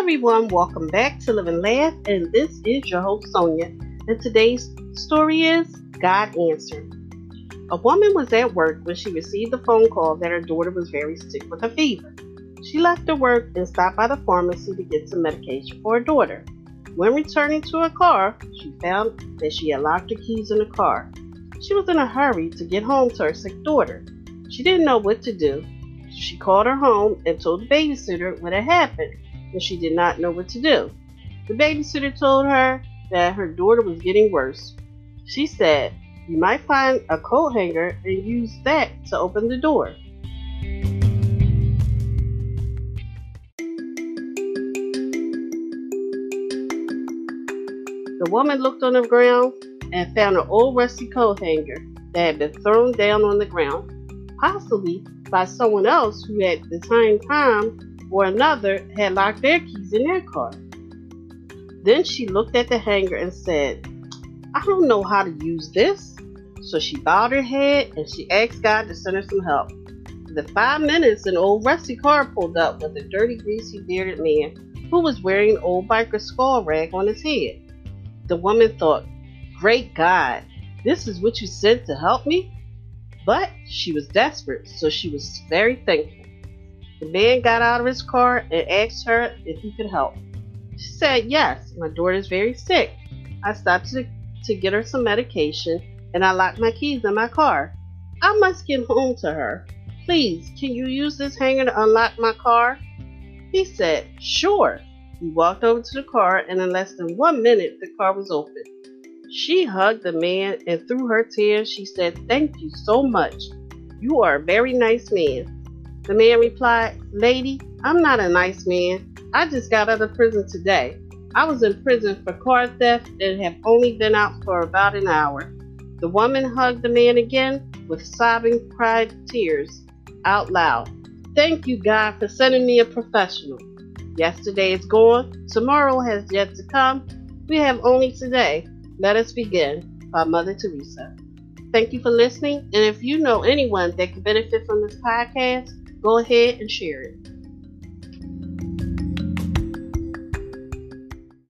everyone, welcome back to Live and Laugh, and this is your host Sonia. And today's story is God Answered. A woman was at work when she received a phone call that her daughter was very sick with a fever. She left her work and stopped by the pharmacy to get some medication for her daughter. When returning to her car, she found that she had locked her keys in the car. She was in a hurry to get home to her sick daughter. She didn't know what to do. She called her home and told the babysitter what had happened and she did not know what to do. The babysitter told her that her daughter was getting worse. She said, You might find a coat hanger and use that to open the door. The woman looked on the ground and found an old rusty coat hanger that had been thrown down on the ground, possibly by someone else who at the same time or another had locked their keys in their car. Then she looked at the hanger and said, I don't know how to use this. So she bowed her head and she asked God to send her some help. The five minutes, an old rusty car pulled up with a dirty, greasy bearded man who was wearing an old biker skull rag on his head. The woman thought, Great God, this is what you sent to help me? But she was desperate, so she was very thankful. The man got out of his car and asked her if he could help. She said, Yes, my daughter is very sick. I stopped to, to get her some medication and I locked my keys in my car. I must get home to her. Please, can you use this hanger to unlock my car? He said, Sure. He walked over to the car and in less than one minute the car was open. She hugged the man and through her tears she said, Thank you so much. You are a very nice man. The man replied, Lady, I'm not a nice man. I just got out of prison today. I was in prison for car theft and have only been out for about an hour. The woman hugged the man again with sobbing, cried tears out loud. Thank you, God, for sending me a professional. Yesterday is gone. Tomorrow has yet to come. We have only today. Let us begin by Mother Teresa. Thank you for listening. And if you know anyone that could benefit from this podcast, go ahead and share it.